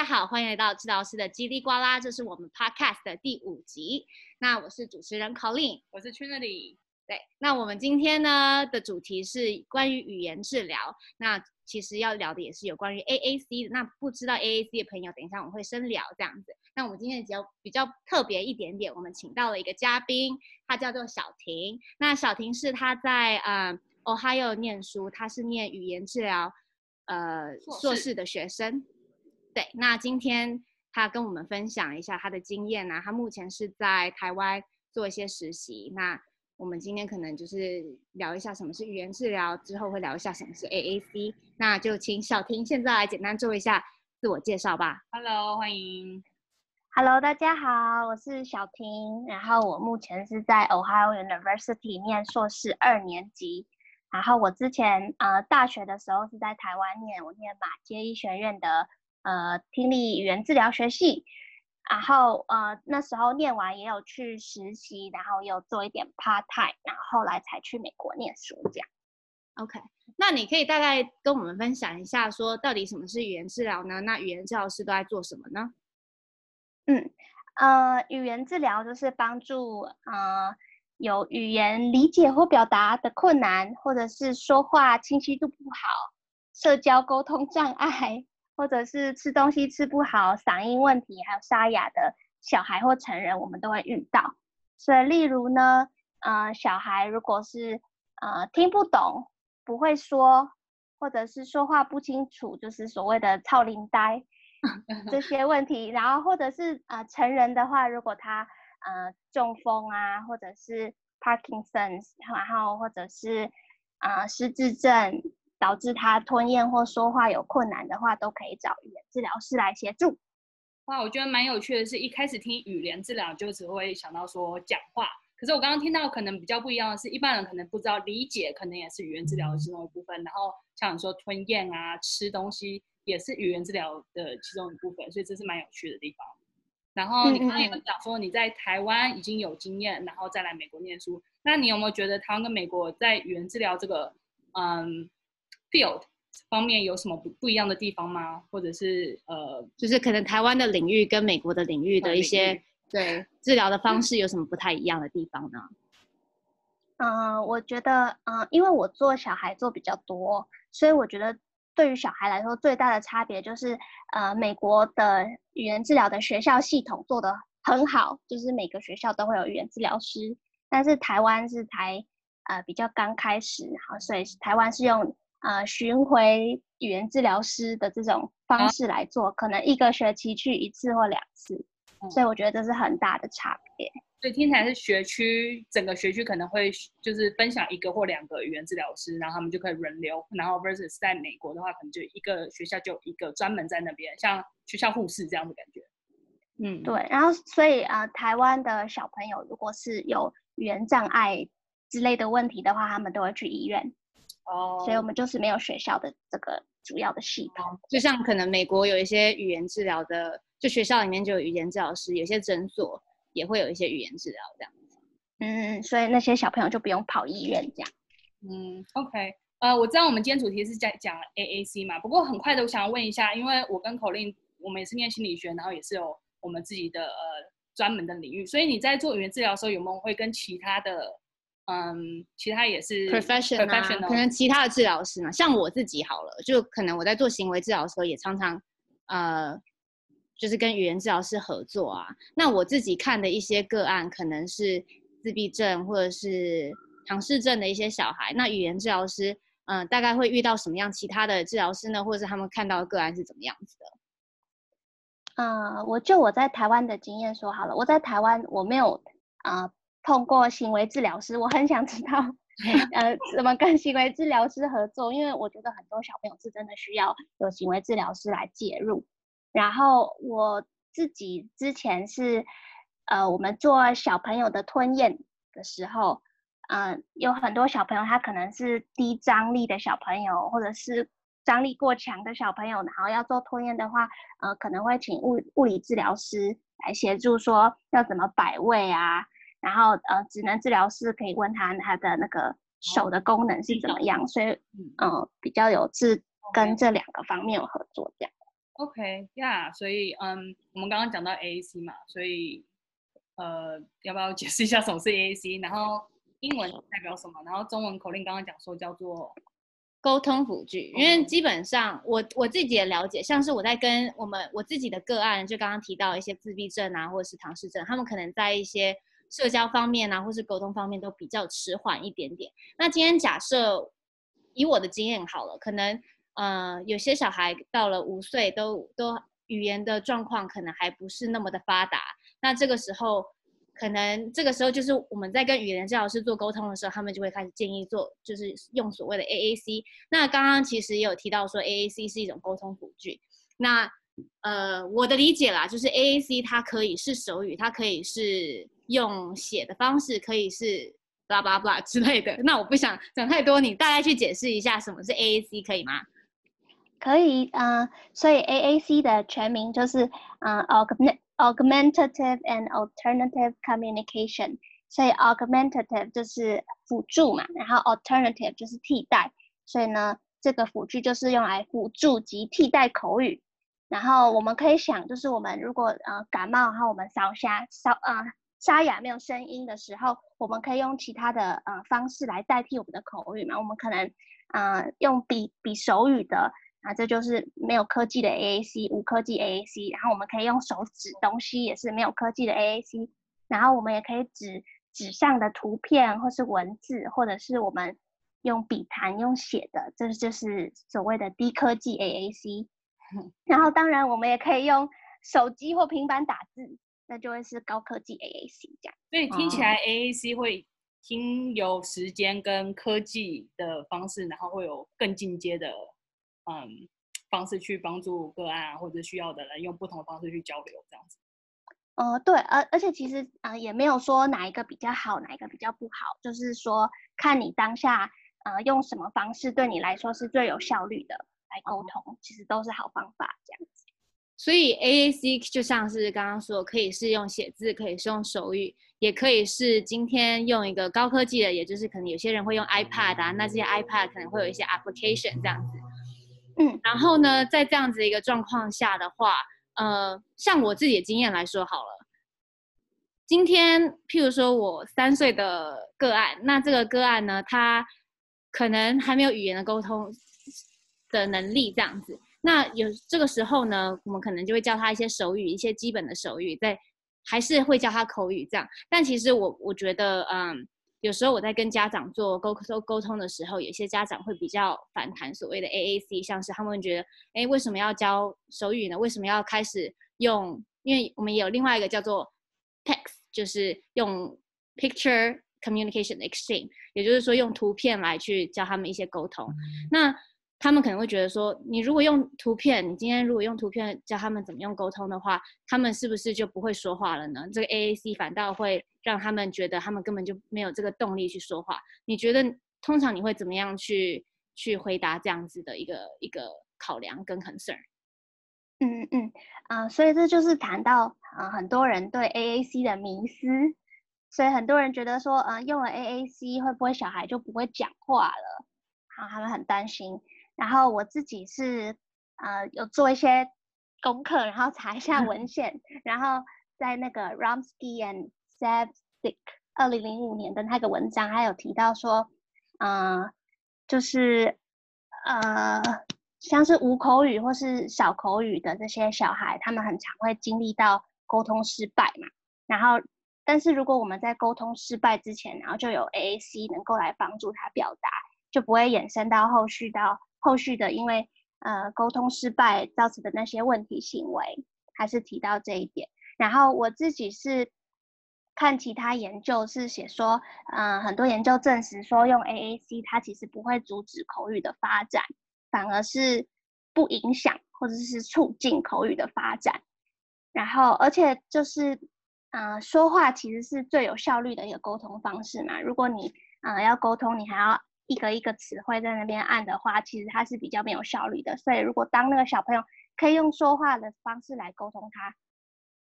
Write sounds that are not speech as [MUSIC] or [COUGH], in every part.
家好，欢迎来到治疗师的叽里呱啦，这是我们 Podcast 的第五集。那我是主持人 Colleen，我是 Trinity。对，那我们今天呢的主题是关于语言治疗。那其实要聊的也是有关于 AAC 的。那不知道 AAC 的朋友，等一下我们会深聊这样子。那我们今天比较比较特别一点点，我们请到了一个嘉宾，他叫做小婷。那小婷是他在呃 Ohio 念书，他是念语言治疗呃硕士的学生。对，那今天他跟我们分享一下他的经验啊，他目前是在台湾做一些实习。那我们今天可能就是聊一下什么是语言治疗，之后会聊一下什么是 AAC。那就请小婷现在来简单做一下自我介绍吧。Hello，欢迎。Hello，大家好，我是小婷。然后我目前是在 Ohio University 念硕士二年级。然后我之前呃大学的时候是在台湾念，我念马偕医学院的。呃，听力语言治疗学系，然后呃那时候念完也有去实习，然后也有做一点 part time，然后后来才去美国念书这样。OK，那你可以大概跟我们分享一下，说到底什么是语言治疗呢？那语言治疗师都在做什么呢？嗯，呃，语言治疗就是帮助呃有语言理解或表达的困难，或者是说话清晰度不好、社交沟通障碍。或者是吃东西吃不好、嗓音问题，还有沙哑的小孩或成人，我们都会遇到。所以，例如呢，呃，小孩如果是呃听不懂、不会说，或者是说话不清楚，就是所谓的“超龄呆 [LAUGHS] ”这些问题。然后，或者是呃成人的话，如果他呃中风啊，或者是 Parkinson's，然后或者是呃失智症。导致他吞咽或说话有困难的话，都可以找语言治疗师来协助。哇，我觉得蛮有趣的是，一开始听语言治疗就只会想到说讲话，可是我刚刚听到可能比较不一样的是，一般人可能不知道理解可能也是语言治疗的其中一部分，然后像你说吞咽啊、吃东西也是语言治疗的其中一部分，所以这是蛮有趣的地方。然后你刚刚也讲说你在台湾已经有经验，然后再来美国念书，那你有没有觉得台湾跟美国在语言治疗这个嗯？field 方面有什么不不一样的地方吗？或者是呃，就是可能台湾的领域跟美国的领域的一些对治疗的方式有什么不太一样的地方呢？嗯、呃，我觉得嗯、呃，因为我做小孩做比较多，所以我觉得对于小孩来说最大的差别就是呃，美国的语言治疗的学校系统做得很好，就是每个学校都会有语言治疗师，但是台湾是才呃比较刚开始，然后所以台湾是用。呃，巡回语言治疗师的这种方式来做，啊、可能一个学期去一次或两次，嗯，所以我觉得这是很大的差别。所以听起来是学区，整个学区可能会就是分享一个或两个语言治疗师，然后他们就可以轮流。然后 versus 在美国的话，可能就一个学校就一个专门在那边，像学校护士这样的感觉。嗯，对。然后所以呃，台湾的小朋友如果是有语言障碍之类的问题的话，他们都会去医院。哦、oh，所以我们就是没有学校的这个主要的系统，就像可能美国有一些语言治疗的，就学校里面就有语言治疗师，有些诊所也会有一些语言治疗这样子。嗯，所以那些小朋友就不用跑医院这样。嗯，OK，呃，我知道我们今天主题是在讲 AAC 嘛，不过很快的，我想要问一下，因为我跟 Colleen 我们也是念心理学，然后也是有我们自己的呃专门的领域，所以你在做语言治疗的时候，有没有会跟其他的？嗯，其他也是 professional，啊，可能其他的治疗师嘛，像我自己好了，就可能我在做行为治疗的时候，也常常呃，就是跟语言治疗师合作啊。那我自己看的一些个案，可能是自闭症或者是唐氏症的一些小孩，那语言治疗师嗯，呃，大概会遇到什么样其他的治疗师呢？或者是他们看到的个案是怎么样子的？呃，我就我在台湾的经验说好了，我在台湾我没有啊。呃通过行为治疗师，我很想知道，[LAUGHS] 呃，怎么跟行为治疗师合作？因为我觉得很多小朋友是真的需要有行为治疗师来介入。然后我自己之前是，呃，我们做小朋友的吞咽的时候，嗯、呃，有很多小朋友他可能是低张力的小朋友，或者是张力过强的小朋友，然后要做吞咽的话，呃，可能会请物物理治疗师来协助，说要怎么摆位啊。然后呃，职能治疗师可以问他他的那个手的功能是怎么样，哦、所以嗯、呃，比较有是跟这两个方面有合作这样。OK，Yeah，所以嗯，我们刚刚讲到 AAC 嘛，所以呃，要不要解释一下什么是 AAC？然后英文代表什么？然后中文口令刚刚讲说叫做。沟通辅具，因为基本上我我自己也了解，像是我在跟我们我自己的个案，就刚刚提到一些自闭症啊，或者是唐氏症，他们可能在一些社交方面啊，或是沟通方面都比较迟缓一点点。那今天假设以我的经验好了，可能呃有些小孩到了五岁都都语言的状况可能还不是那么的发达，那这个时候。可能这个时候就是我们在跟语言治疗师做沟通的时候，他们就会开始建议做，就是用所谓的 AAC。那刚刚其实也有提到说 AAC 是一种沟通辅具。那呃，我的理解啦，就是 AAC 它可以是手语，它可以是用写的方式，可以是 blah blah blah 之类的。那我不想讲太多，你大概去解释一下什么是 AAC 可以吗？可以，嗯、所以 AAC 的全名就是嗯、呃、Augment Augmentative and Alternative Communication，所以 Augmentative 就是辅助嘛，然后 Alternative 就是替代，所以呢，这个辅具就是用来辅助及替代口语。然后我们可以想，就是我们如果呃感冒，然后我们烧瞎烧呃沙哑没有声音的时候，我们可以用其他的呃方式来代替我们的口语嘛。我们可能呃用比比手语的。啊，这就是没有科技的 AAC，无科技 AAC。然后我们可以用手指东西，也是没有科技的 AAC。然后我们也可以指纸上的图片，或是文字，或者是我们用笔谈用写的，这就是所谓的低科技 AAC。然后当然我们也可以用手机或平板打字，那就会是高科技 AAC 这样。所以听起来 AAC 会经由时间跟科技的方式，然后会有更进阶的。嗯，方式去帮助个案或者需要的人，用不同的方式去交流，这样子。呃，对，而而且其实呃也没有说哪一个比较好，哪一个比较不好，就是说看你当下呃用什么方式对你来说是最有效率的来沟通，嗯，其实都是好方法，这样子。所以 AAC 就像是刚刚说，可以是用写字，可以是用手语，也可以是今天用一个高科技的，也就是可能有些人会用 iPad 啊，那这些 iPad 可能会有一些 application 这样子。嗯，然后呢，在这样子一个状况下的话，呃，像我自己的经验来说好了，今天譬如说我三岁的个案，那这个个案呢，他可能还没有语言的沟通的能力，这样子，那有这个时候呢，我们可能就会教他一些手语，一些基本的手语，在还是会教他口语这样，但其实我我觉得，嗯。有时候我在跟家长做沟沟沟通的时候，有些家长会比较反弹所谓的 AAC，像是他们觉得，哎，为什么要教手语呢？为什么要开始用？因为我们也有另外一个叫做 text，就是用 picture communication exchange，也就是说用图片来去教他们一些沟通。那他们可能会觉得说，你如果用图片，你今天如果用图片教他们怎么用沟通的话，他们是不是就不会说话了呢？这个 AAC 反倒会让他们觉得他们根本就没有这个动力去说话。你觉得通常你会怎么样去去回答这样子的一个一个考量跟 concern？嗯嗯嗯啊、所以这就是谈到啊、呃，很多人对 AAC 的迷思，所以很多人觉得说，呃，用了 AAC 会不会小孩就不会讲话了？啊，他们很担心。然后我自己是，呃，有做一些功课，然后查一下文献，嗯、然后在那个 Romsky and Savzik 二零零五年的那个文章，还有提到说，嗯、呃，就是，呃，像是无口语或是少口语的这些小孩，他们很常会经历到沟通失败嘛。然后，但是如果我们在沟通失败之前，然后就有 AAC 能够来帮助他表达，就不会衍生到后续到。后续的，因为呃沟通失败造成的那些问题行为，还是提到这一点。然后我自己是看其他研究是写说，呃很多研究证实说用 AAC 它其实不会阻止口语的发展，反而是不影响或者是促进口语的发展。然后而且就是呃说话其实是最有效率的一个沟通方式嘛。如果你呃要沟通，你还要一个一个词汇在那边按的话，其实它是比较没有效率的。所以，如果当那个小朋友可以用说话的方式来沟通他，他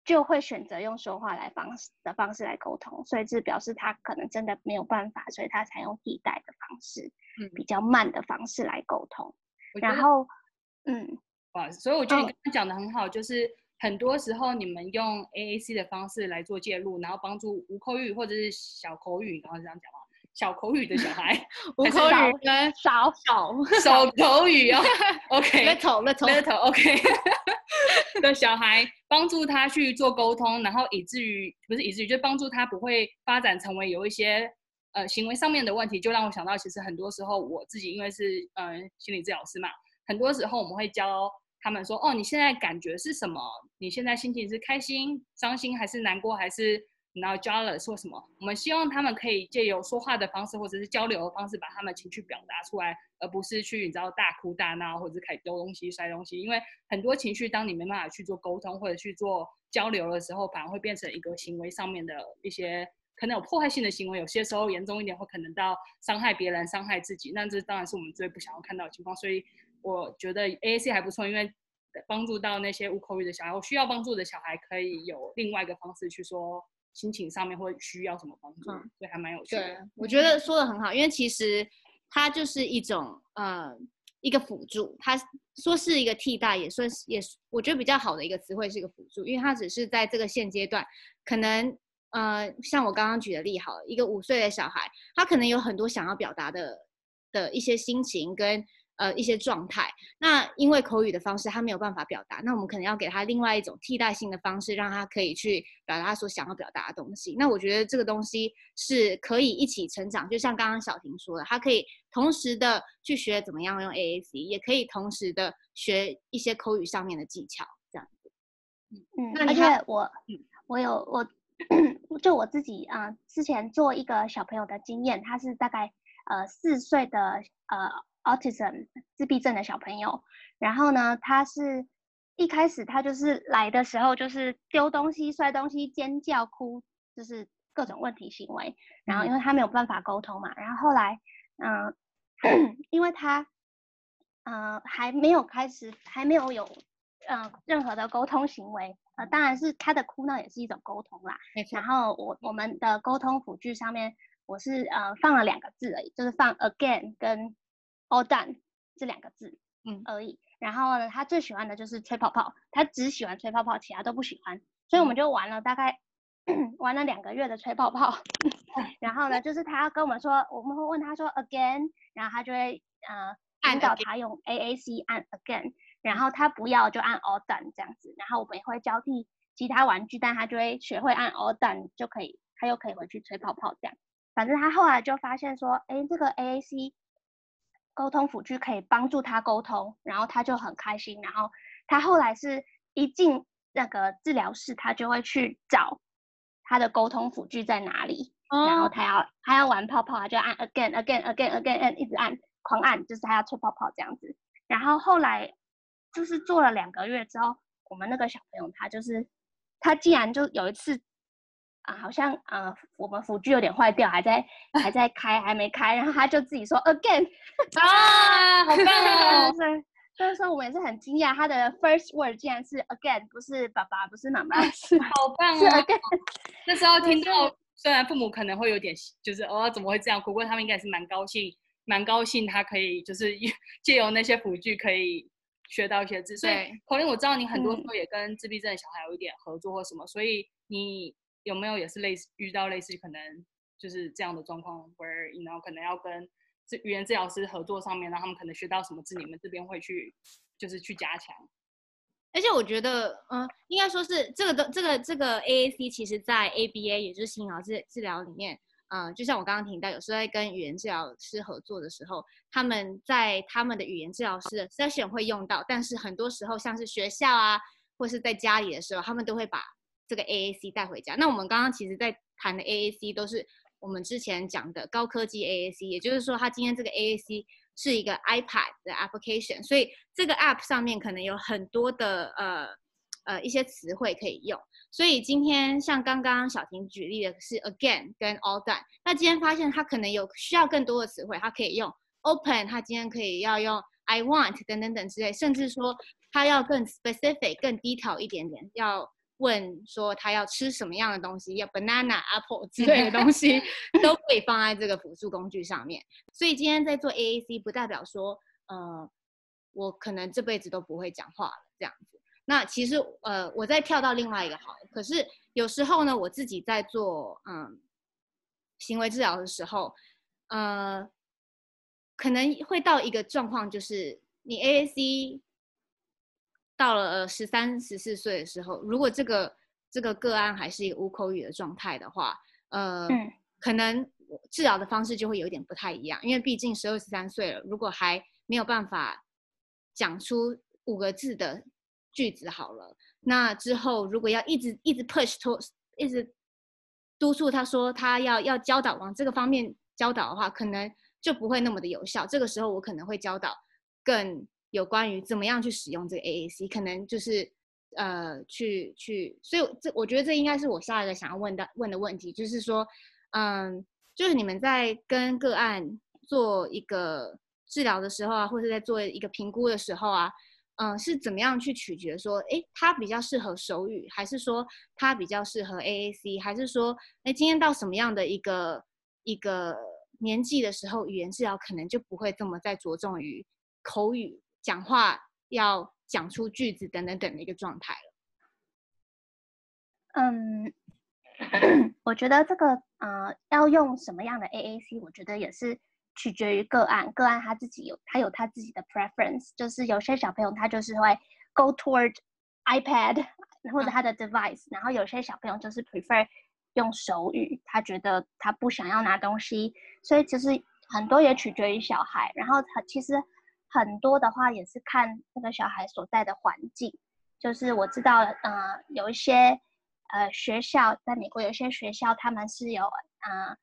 就会选择用说话来方式的方式来沟通。所以，这表示他可能真的没有办法，所以他才用替代的方式，嗯，比较慢的方式来沟通。然后，嗯，哇，所以我觉得你刚刚讲的很好，就是很多时候你们用 AAC 的方式来做介入，然后帮助无口语或者是小口语，刚刚这样讲吗？小口语的小孩，[LAUGHS] 无口语跟少少 [LAUGHS] 少口语哦，OK，Little，Little，OK，[LAUGHS] 的小孩，帮助他去做沟通，然后以至于不是以至于，就帮助他不会发展成为有一些呃行为上面的问题，就让我想到，其实很多时候我自己因为是嗯、呃、心理治疗师嘛，很多时候我们会教他们说，哦，你现在感觉是什么？你现在心情是开心、伤心还是难过还是？然后 jealous 说什么？我们希望他们可以借由说话的方式，或者是交流的方式，把他们情绪表达出来，而不是去你知道大哭大闹，或者是开始丢东西、摔东西。因为很多情绪，当你没办法去做沟通或者去做交流的时候，反而会变成一个行为上面的一些可能有破坏性的行为。有些时候严重一点，会可能到伤害别人、伤害自己。那这当然是我们最不想要看到的情况。所以我觉得 AAC 还不错，因为帮助到那些无口语的小孩，或需要帮助的小孩，可以有另外一个方式去说。心情上面会需要什么帮助？嗯，对，还蛮有趣的。对，我觉得说的很好，因为其实它就是一种呃一个辅助，它说是一个替代，也算是也我觉得比较好的一个词汇是一个辅助，因为它只是在这个现阶段，可能呃像我刚刚举的例好了，一个五岁的小孩，他可能有很多想要表达的的一些心情跟。呃，一些状态，那因为口语的方式他没有办法表达，那我们可能要给他另外一种替代性的方式，让他可以去表达他所想要表达的东西。那我觉得这个东西是可以一起成长，就像刚刚小婷说的，他可以同时的去学怎么样用 AAC，也可以同时的学一些口语上面的技巧，这样子。嗯，而且我，嗯、我有我就我自己啊、呃，之前做一个小朋友的经验，他是大概呃四岁的呃。Autism 自闭症的小朋友，然后呢，他是一开始他就是来的时候就是丢东西、摔东西、尖叫、哭，就是各种问题行为。然后因为他没有办法沟通嘛，然后后来，嗯、呃，[CLEARS THROAT] 因为他，还没有开始，还没有有，嗯、呃，任何的沟通行为。呃，当然是他的哭闹也是一种沟通啦。然后我我们的沟通辅具上面，我是呃放了两个字而已，就是放 again 跟。All done 这两个字，嗯而已。然后呢，他最喜欢的就是吹泡泡，他只喜欢吹泡泡，其他都不喜欢。所以我们就玩了大概 [CLEARS THROAT] 玩了两个月的吹泡泡。[LAUGHS] 然后呢，就是他跟我们说，我们会问他说 again，然后他就会呃引导他用 AAC 按 again，然后他不要就按 all done 这样子。然后我们也会交替其他玩具，但他就会学会按 all done 就可以，他又可以回去吹泡泡这样。反正他后来就发现说，哎，这个 AAC。沟通辅具可以帮助他沟通，然后他就很开心。然后他后来是一进那个治疗室，他就会去找他的沟通辅具在哪里。Oh. 然后他要他要玩泡泡，他就按 again again again again，一直按狂按，就是他要吹泡泡这样子。然后后来就是做了两个月之后，我们那个小朋友他就是他竟然就有一次。啊，好像呃，我们辅具有点坏掉，还在还在开，还没开，然后他就自己说 again，[LAUGHS] 啊，好棒哦！[LAUGHS] 对，所以说我们也是很惊讶，他的 first word 竟然是 again，不是爸爸，不是妈妈，是好棒哦！是 again。那时候 [LAUGHS] 听到，虽然父母可能会有点，就是哦，怎么会这样？不过他们应该是蛮高兴，蛮高兴他可以就是借由那些辅具可以学到一些知识。所以，Colin，我知道你很多时候也跟自闭症的小孩有一点合作或什么，嗯、所以你。有没有也是类似遇到类似可能就是这样的状况，where you know 可能要跟这语言治疗师合作上面，让他们可能学到什么字，你们这边会去就是去加强。而且我觉得，嗯，应该说是这个的这个这个 AAC，其实在 ABA 也就是新脑治治疗里面，嗯，就像我刚刚提到，有时候在跟语言治疗师合作的时候，他们在他们的语言治疗师的 session 会用到，但是很多时候像是学校啊，或是在家里的时候，他们都会把。这个 AAC 带回家。那我们刚刚其实在谈的 AAC 都是我们之前讲的高科技 AAC，也就是说，它今天这个 AAC 是一个 iPad 的 application，所以这个 app 上面可能有很多的呃呃一些词汇可以用。所以今天像刚刚小婷举例的是 again 跟 all done，那今天发现它可能有需要更多的词汇，它可以用 open，它今天可以要用 I want 等等等之类，甚至说它要更 specific、更 detail 一点点，要。问说他要吃什么样的东西，要 banana、apple 之类的 [LAUGHS] 东西，[LAUGHS] 都可以放在这个辅助工具上面。所以今天在做 AAC，不代表说，呃，我可能这辈子都不会讲话了这样子。那其实呃，我再跳到另外一个好，可是有时候呢，我自己在做嗯行为治疗的时候，呃，可能会到一个状况，就是你 AAC 到了十三十四岁的时候，如果这个这个个案还是一个无口语的状态的话，呃，嗯、可能治疗的方式就会有点不太一样，因为毕竟十二十三岁了，如果还没有办法讲出五个字的句子好了，那之后如果要一直一直 push 拖，一直督促他说他要要教导往这个方面教导的话，可能就不会那么的有效。这个时候我可能会教导更有关于怎么样去使用这个 AAC，可能就是呃去去，所以这我觉得这应该是我下一个想要问的问的问题，就是说，嗯，就是你们在跟个案做一个。治疗的时候啊，或者在做一个评估的时候啊，嗯、是怎么样去取决说，哎，他比较适合手语，还是说他比较适合 AAC，还是说，哎，今天到什么样的一个一个年纪的时候，语言治疗可能就不会这么再着重于口语讲话，要讲出句子等等等的一个状态了。嗯，[COUGHS] 我觉得这个呃，要用什么样的 AAC，我觉得也是。取决于个案，个案他自己有他有他自己的 preference，就是有些小朋友他就是会 go toward iPad [LAUGHS] 或者他的 device，、嗯、然后有些小朋友就是 prefer 用手语，他觉得他不想要拿东西，所以其实很多也取决于小孩，然后他其实很多的话也是看那个小孩所在的环境，就是我知道呃有一些呃学校在美国有些学校他们是有呃。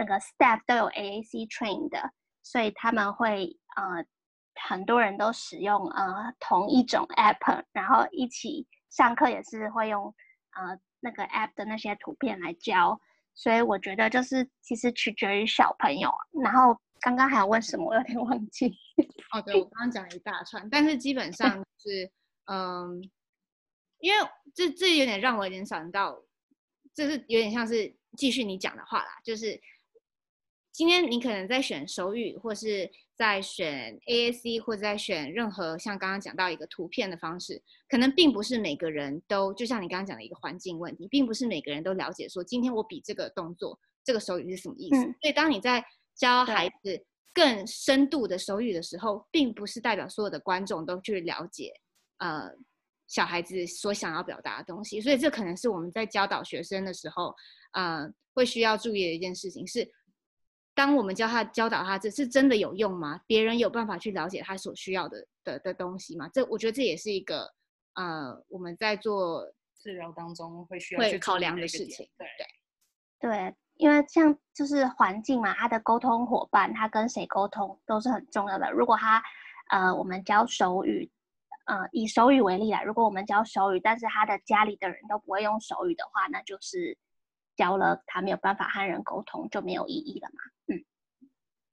那个 staff 都有 AAC train 的，所以他们会呃很多人都使用呃同一种 app，然后一起上课也是会用呃那个 app 的那些图片来教，所以我觉得就是其实取决于小朋友。然后刚刚还有问什么，我有点忘记。哦，对，我刚刚讲了一大串，但是基本上 [LAUGHS] 是嗯，因为这这有点让我联想到，这是有点像是继续你讲的话啦，就是。今天你可能在选手语，或是在选 AAC，或者在选任何像刚刚讲到一个图片的方式，可能并不是每个人都，就像你刚刚讲的一个环境问题，并不是每个人都了解说今天我比这个动作，这个手语是什么意思。嗯、所以当你在教孩子更深度的手语的时候，并不是代表所有的观众都去了解，呃，小孩子所想要表达的东西。所以这可能是我们在教导学生的时候，呃，会需要注意的一件事情是。当我们教他教导他，这是真的有用吗？别人有办法去了解他所需要的的的东西吗？这我觉得这也是一个呃，我们在做治疗当中会需要去考量的事情。对对对，因为像就是环境嘛，他的沟通伙伴，他跟谁沟通都是很重要的。如果他呃，我们教手语，呃，以手语为例啦，如果我们教手语，但是他的家里的人都不会用手语的话，那就是教了他没有办法和人沟通，就没有意义了嘛。嗯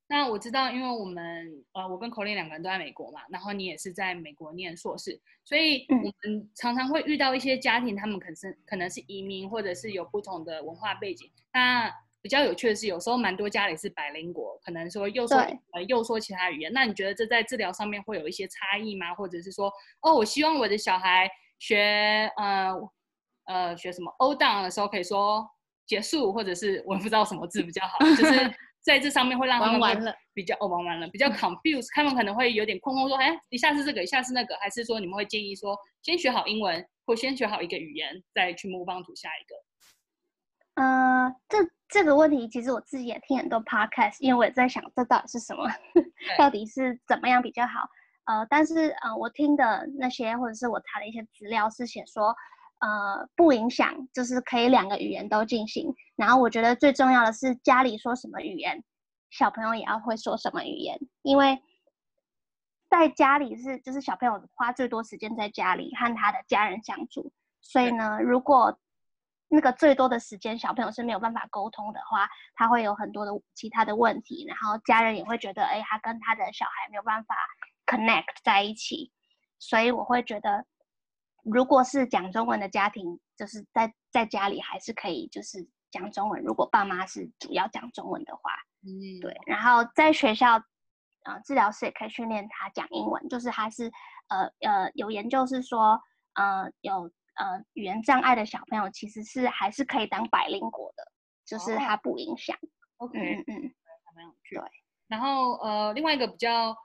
那我知道，因为我们呃，我跟 Colin 两个人都在美国嘛，然后你也是在美国念硕士，所以我们常常会遇到一些家庭，他们可能是可能是移民，或者是有不同的文化背景。那比较有趣的是，有时候蛮多家里是百灵国，可能说又说呃又说其他语言。那你觉得这在治疗上面会有一些差异吗？或者是说，哦，我希望我的小孩学呃呃学什么 All Done 的时候可以说结束，或者是我不知道什么字比较好，就是。在这上面会让他们玩了比较哦，玩完了比较 confused，他们可能会有点困惑说，哎，一下是这个，一下是那个，还是说你们会建议说，先学好英文或先学好一个语言，再去 move on to 下一个？呃，这这个问题其实我自己也听很多 podcast，因为我也在想这到底是什么，[LAUGHS] 到底是怎么样比较好？呃，但是呃，我听的那些或者是我查的一些资料是写说。呃，不影响，就是可以两个语言都进行。然后我觉得最重要的是家里说什么语言，小朋友也要会说什么语言。因为在家里是就是小朋友花最多时间在家里和他的家人相处，所以呢，如果那个最多的时间小朋友是没有办法沟通的话，他会有很多的其他的问题，然后家人也会觉得，哎，他跟他的小孩没有办法 connect 在一起，所以我会觉得。如果是讲中文的家庭，就是在在家里还是可以，就是讲中文。如果爸妈是主要讲中文的话，嗯，对。然后在学校，呃治疗师也可以训练他讲英文，就是他是呃呃有研究是说呃有呃语言障碍的小朋友其实是还是可以当百灵果的，就是他不影响。Oh. OK，嗯嗯，还蛮有趣。对，然后呃另外一个比较。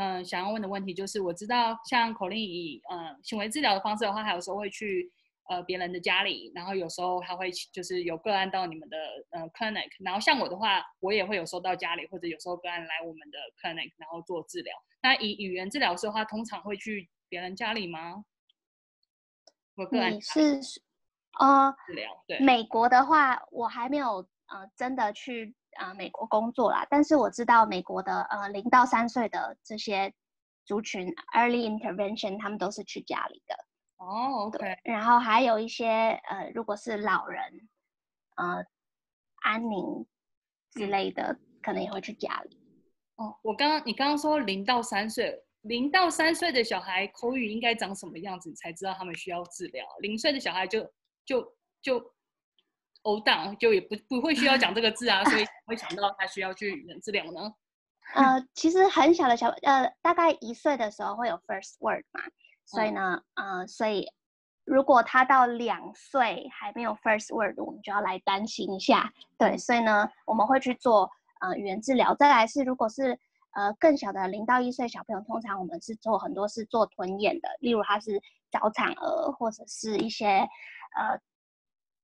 嗯、呃，想要问的问题就是，我知道像口令以呃行为治疗的方式的话，还有时候会去呃别人的家里，然后有时候还会就是有个案到你们的呃 clinic，然后像我的话，我也会有时候到家里，或者有时候个案来我们的 clinic，然后做治疗。那以语言治疗师的话，通常会去别人家里吗？我个案你是呃治疗对美国的话，我还没有呃真的去。呃，美国工作啦，但是我知道美国的呃零到三岁的这些族群 early intervention，他们都是去家里的。哦，OK。然后还有一些呃，如果是老人，呃，安宁之类的，嗯，可能也会去家里。哦，我刚刚你刚刚说零到三岁，零到三岁的小孩口语应该长什么样子？你才知道他们需要治疗。零岁的小孩就就就。就 old down 就也不不会需要讲这个字啊，所以 [LAUGHS] 会想到他需要去语言治疗呢。呃，其实很小的小呃，大概一岁的时候会有 first word 嘛，所以呢，嗯、呃，所以如果他到两岁还没有 first word，我们就要来担心一下。对，所以呢，我们会去做呃语言治疗。再来是如果是呃更小的零到一岁小朋友，通常我们是做很多是做吞咽的，例如他是早产儿或者是一些呃。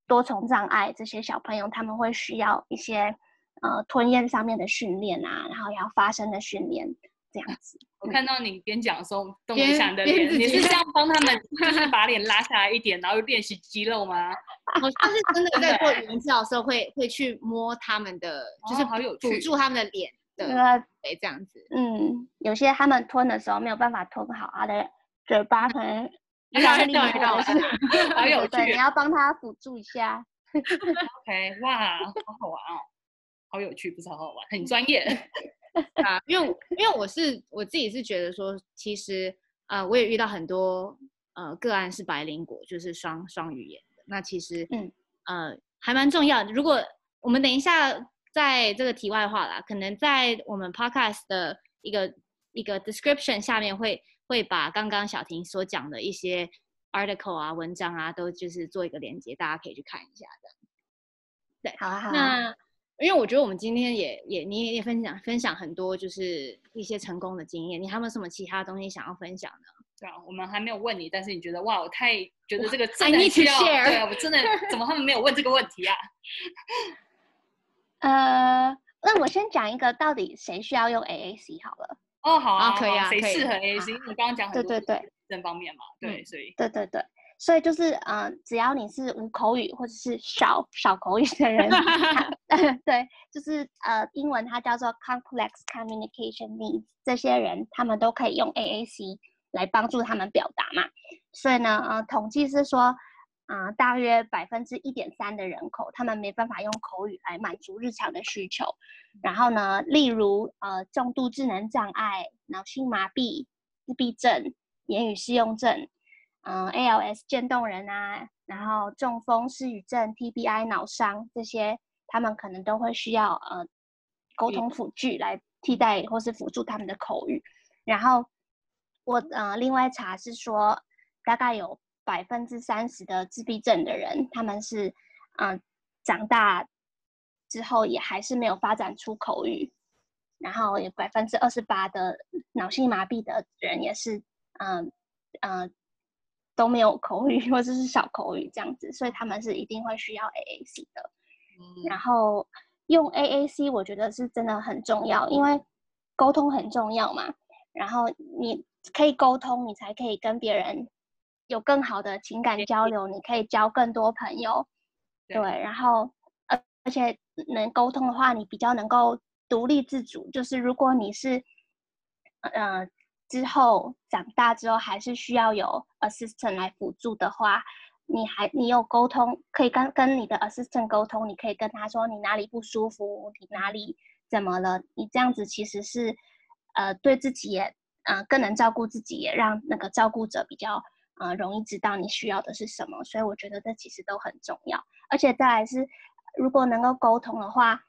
多重障碍这些小朋友，他们会需要一些呃吞咽上面的训练啊，然后要发声的训练这样子。我看到你边讲的时候，动一下你的脸，你是这样帮他们，就是把脸拉下来一点，然后练习肌肉吗？[LAUGHS] 好像是真的在做语言治疗的时候会会去摸他们的，就是好有辅助他们的脸的，对，这样子。嗯，有些他们吞的时候没有办法吞好，他的嘴巴可能。让你 [LAUGHS] [LAUGHS] 好有趣，对，你要帮他辅助一下。OK，哇，好好玩哦，好有趣，不是好好玩，很专业 [LAUGHS] 啊。因为因为我是我自己是觉得说，其实呃，我也遇到很多呃个案是白灵果，就是双双语言的。那其实嗯呃还蛮重要的。如果我们等一下在这个题外话啦，可能在我们 Podcast 的一个一个 description 下面会。会把刚刚小婷所讲的一些 article 啊、文章啊，都就是做一个连接，大家可以去看一下的。对，好啊，好啊。那因为我觉得我们今天也也你也分享分享很多，就是一些成功的经验。你还有没有什么其他东西想要分享呢？对啊，我们还没有问你，但是你觉得哇，我太觉得这个真的需要，对啊，我真的怎么他们没有问这个问题啊？[LAUGHS] 呃，那我先讲一个，到底谁需要用 AAC 好了。哦，好啊，可以啊，谁适合？因为你刚刚讲很多对对对这方面嘛，对，所以对对对，所以就是呃，只要你是无口语或者是少少口语的人，[LAUGHS] 对，就是呃，英文它叫做 complex communication needs，这些人他们都可以用 AAC 来帮助他们表达嘛。所以呢，呃，统计是说。啊、呃，大约百分之一点三的人口，他们没办法用口语来满足日常的需求。然后呢，例如呃，重度智能障碍、脑性麻痹、自闭症、言语适用症，嗯、呃，ALS 渐冻人啊，然后中风、失语症、TBI 脑伤这些，他们可能都会需要呃沟通辅具来替代或是辅助他们的口语。然后我呃另外查是说，大概有。百分之三十的自闭症的人，他们是，嗯、呃，长大之后也还是没有发展出口语，然后有百分之二十八的脑性麻痹的人也是，嗯、呃，嗯、呃，都没有口语或者是少口语这样子，所以他们是一定会需要 AAC 的。嗯、然后用 AAC，我觉得是真的很重要，因为沟通很重要嘛。然后你可以沟通，你才可以跟别人。有更好的情感交流，你可以交更多朋友，对，然后而而且能沟通的话，你比较能够独立自主。就是如果你是，呃，之后长大之后还是需要有 assistant 来辅助的话，你还你有沟通，可以跟跟你的 assistant 沟通，你可以跟他说你哪里不舒服，你哪里怎么了，你这样子其实是，呃，对自己也，呃，更能照顾自己，也让那个照顾者比较。呃，容易知道你需要的是什么，所以我觉得这其实都很重要。而且再来是，如果能够沟通的话，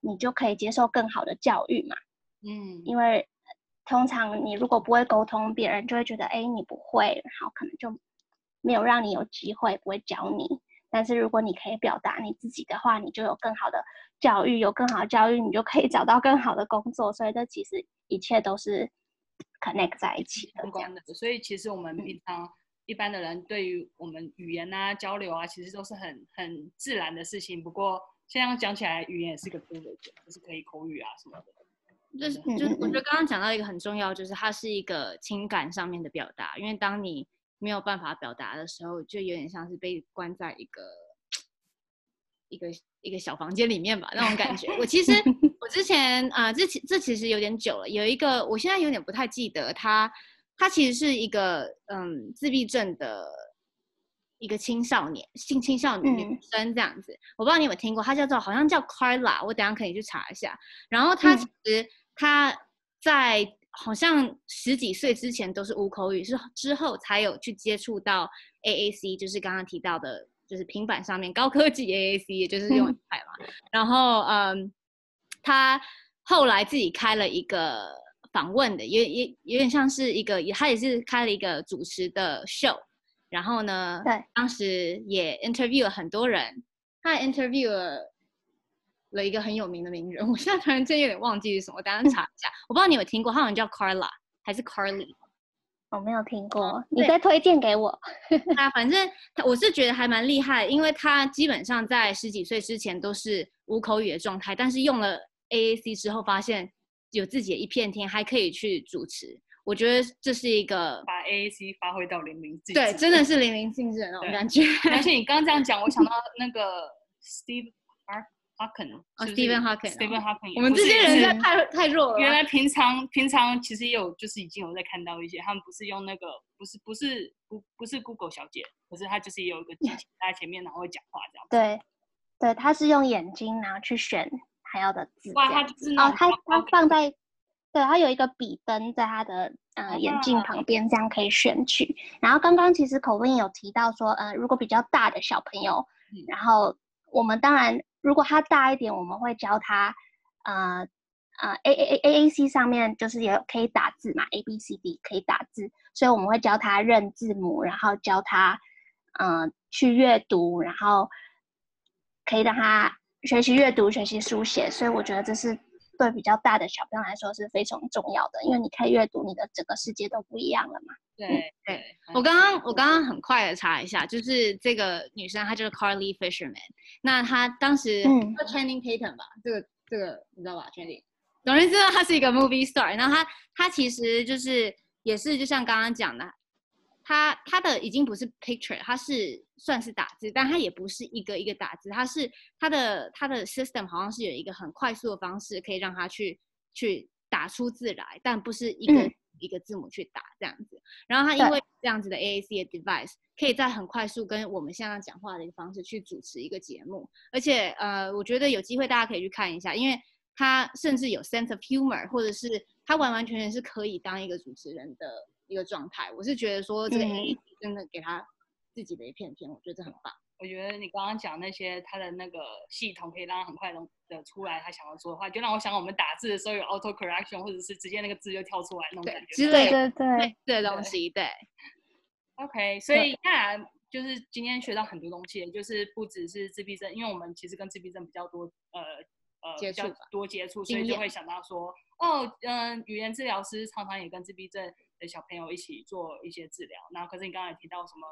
你就可以接受更好的教育嘛。嗯，因为通常你如果不会沟通，别人就会觉得，哎，你不会，然后可能就没有让你有机会，不会教你。但是如果你可以表达你自己的话，你就有更好的教育，有更好的教育，你就可以找到更好的工作。所以这其实一切都是 connect 在一起的。所以其实我们平常一般的人对于我们语言啊、交流啊，其实都是很很自然的事情。不过现在讲起来，语言也是个 privilege，就是可以口语啊什么的。就是就是，我觉得刚刚讲到一个很重要，就是它是一个情感上面的表达，因为当你没有办法表达的时候，就有点像是被关在一个一个一个小房间里面吧，那种感觉。我其实 [LAUGHS] 我之前啊、呃，这其这其实有点久了。有一个，我现在有点不太记得他，他其实是一个嗯自闭症的一个青少年，性青少年女生这样子。嗯、我不知道你有没有听过，她叫做好像叫 Carla，我等下可以去查一下。然后她其实她在。好像十几岁之前都是无口语，是之后才有去接触到 AAC，就是刚刚提到的，就是平板上面高科技 AAC，也就是用一台嘛。嗯、然后，嗯，他后来自己开了一个访问的，也也有点像是一个，他也是开了一个主持的 show。然后呢，对，当时也 interview 了很多人，他 interview 了。了一个很有名的名人，[LAUGHS] 我现在突然间有点忘记是什么，我等下查一下。我不知道你有听过，他好像叫 Carla 还是 Carly？我没有听过，你再推荐给我。啊反正他我是觉得还蛮厉害，因为他基本上在十几岁之前都是无口语的状态，但是用了 AAC 之后，发现有自己的一片天，还可以去主持。我觉得这是一个把 AAC 发挥到淋漓尽致，对，真的是淋漓尽致的那种感觉。而且你刚刚这样讲，我想到 [LAUGHS] 那个 Steve。Hawking 哦，Stephen Hawking，Stephen Hawking，我们这些人在太太弱了。原来平常平常其实也有，就是已经有在看到一些，他们不是用那个，不是不是不不是 Google 小姐，可是他就是也有一个机器在前面，然后会讲话这样。对，对，他是用眼睛然后去选他要的字。哇，他就是哦，他他放在，对，他有一个笔灯在他的呃眼镜旁边，这样可以选取。然后刚刚其实 Colleen 有提到说，呃，如果比较大的小朋友，然后我们当然。如果他大一点，我们会教他，呃呃，A A A A A C 上面就是也可以打字嘛，A B C D 可以打字，所以我们会教他认字母，然后教他，呃，去阅读，然后可以让他学习阅读、学习书写。所以我觉得这是对比较大的小朋友来说是非常重要的，因为你可以阅读，你的整个世界都不一样了嘛。对对，我刚刚我刚刚很快的查一下，就是这个女生她就是 Carly Fisherman，那她当时 Channing Tatum 吧，这个这个你知道吧？Channing，总之知道她是一个 movie star，然后她她其实就是也是就像刚刚讲的，她她的已经不是 picture，它是算是打字，但它也不是一个一个打字，它是它的它的 system 好像是有一个很快速的方式可以让它去去打出字来，但不是一个。嗯一个字母去打这样子，然后它因为这样子的 AAC 的 device，可以在很快速跟我们现在讲话的一个方式去主持一个节目，而且呃，我觉得有机会大家可以去看一下，因为它甚至有 sense of humor，或者是它完完全全是可以当一个主持人的一个状态。我是觉得说这个 AAC 真的给他自己的一片天，我觉得这很棒。我觉得你刚刚讲那些，他的那个系统可以让他很快的出来他想要说的话，就让我想我们打字的时候有 auto correction，或者是直接那个字就跳出来那种感觉。对对对对，这东西对。OK，所以当然就是今天学到很多东西，就是不只是自闭症，因为我们其实跟自闭症比较多呃呃比较多接触，所以就会想到说，哦嗯、呃，语言治疗师常常也跟自闭症的小朋友一起做一些治疗。那可是你刚才提到什么？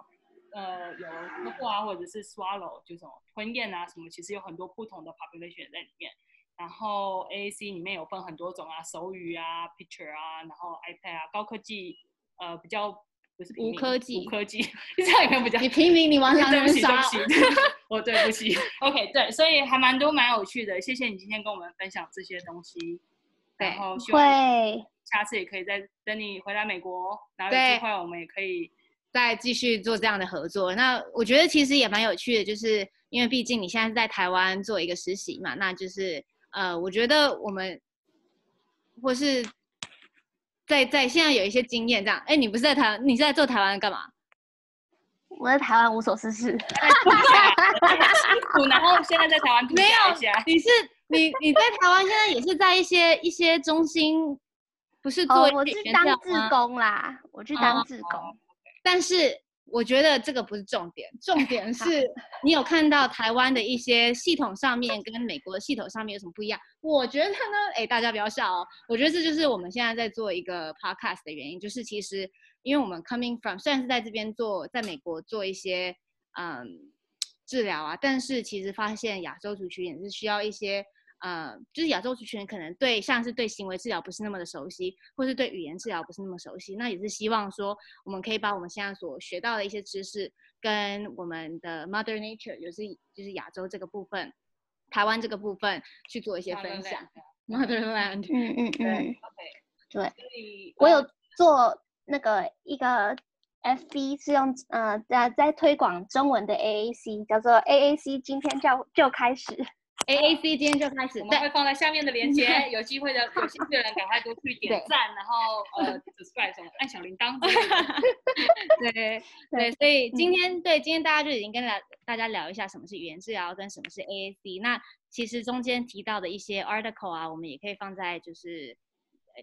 呃，有孵化啊，或者是 swallow，就什么吞咽啊，什么，其实有很多不同的 population 在里面。然后 AAC 里面有分很多种啊，手语啊，picture 啊，然后 iPad 啊，高科技，呃，比较不是无科技，无科技，你这样有没有比较？你平民，你完全 [LAUGHS] 对不起，对不起，[LAUGHS] 我对不起。OK，对，所以还蛮多蛮有趣的，谢谢你今天跟我们分享这些东西。然后希望下次也可以再等你回来美国，然后有机会我们也可以。再继续做这样的合作，那我觉得其实也蛮有趣的，就是因为毕竟你现在是在台湾做一个实习嘛，那就是呃，我觉得我们或是在在现在有一些经验这样。哎，你不是在台，你是在做台湾干嘛？我在台湾无所事事，辛苦，然后现在在台湾没有，你是你你在台湾现在也是在一些一些中心。不是做、哦、我是当志工啦，我去当志工。哦、但是我觉得这个不是重点，重点 [LAUGHS] 是你有看到台湾的一些系统上面跟美国的系统上面有什么不一样？我觉得呢，哎，大家不要笑哦。我觉得这就是我们现在在做一个 podcast 的原因，就是其实因为我们 coming from 虽然是在这边做，在美国做一些嗯治疗啊，但是其实发现亚洲族群也是需要一些。呃，就是亚洲族群可能对像是对行为治疗不是那么的熟悉，或是对语言治疗不是那么熟悉，那也是希望说我们可以把我们现在所学到的一些知识，跟我们的 Mother Nature，就是就是亚洲这个部分，台湾这个部分去做一些分享。[LAUGHS] Motherland，嗯嗯嗯，对对，我有做那个一个 FB 是用呃在在推广中文的 AAC，叫做 AAC，今天就就开始。A A C 今天就开始，我们会放在下面的链接，有机会的有兴趣的人赶快多去点赞，然后呃 subscribe 什么按小铃铛。[LAUGHS] 对对，所以今天对今天大家就已经跟大大家聊一下什么是语言治疗跟什么是 A A C。那其实中间提到的一些 article 啊，我们也可以放在就是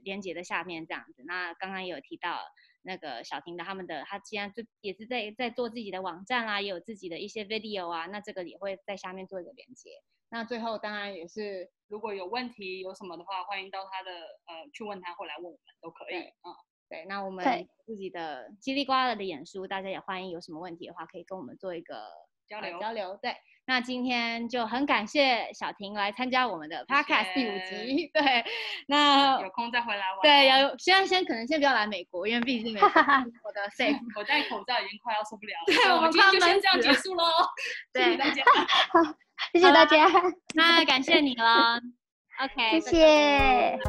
链接的下面这样子。那刚刚也有提到那个小婷的他们的，他既然就也是在在做自己的网站啊，也有自己的一些 video 啊，那这个也会在下面做一个连接。那最后当然也是，如果有问题有什么的话，欢迎到他的呃去问他或来问我们都可以。嗯，对。那我们自己的叽里呱啦的演出，大家也欢迎有什么问题的话，可以跟我们做一个交流、呃、交流。对。那今天就很感谢小婷来参加我们的 Podcast 第五集。[LAUGHS] 对。那有空再回来玩。对，有现在先可能先不要来美国，因为毕竟美国我的 safe，我戴口罩已经快要受不了了。对，我们今天就先这样结束喽。[LAUGHS] 对，谢谢大家。[LAUGHS] 谢谢大家，那感谢你了，OK，谢谢。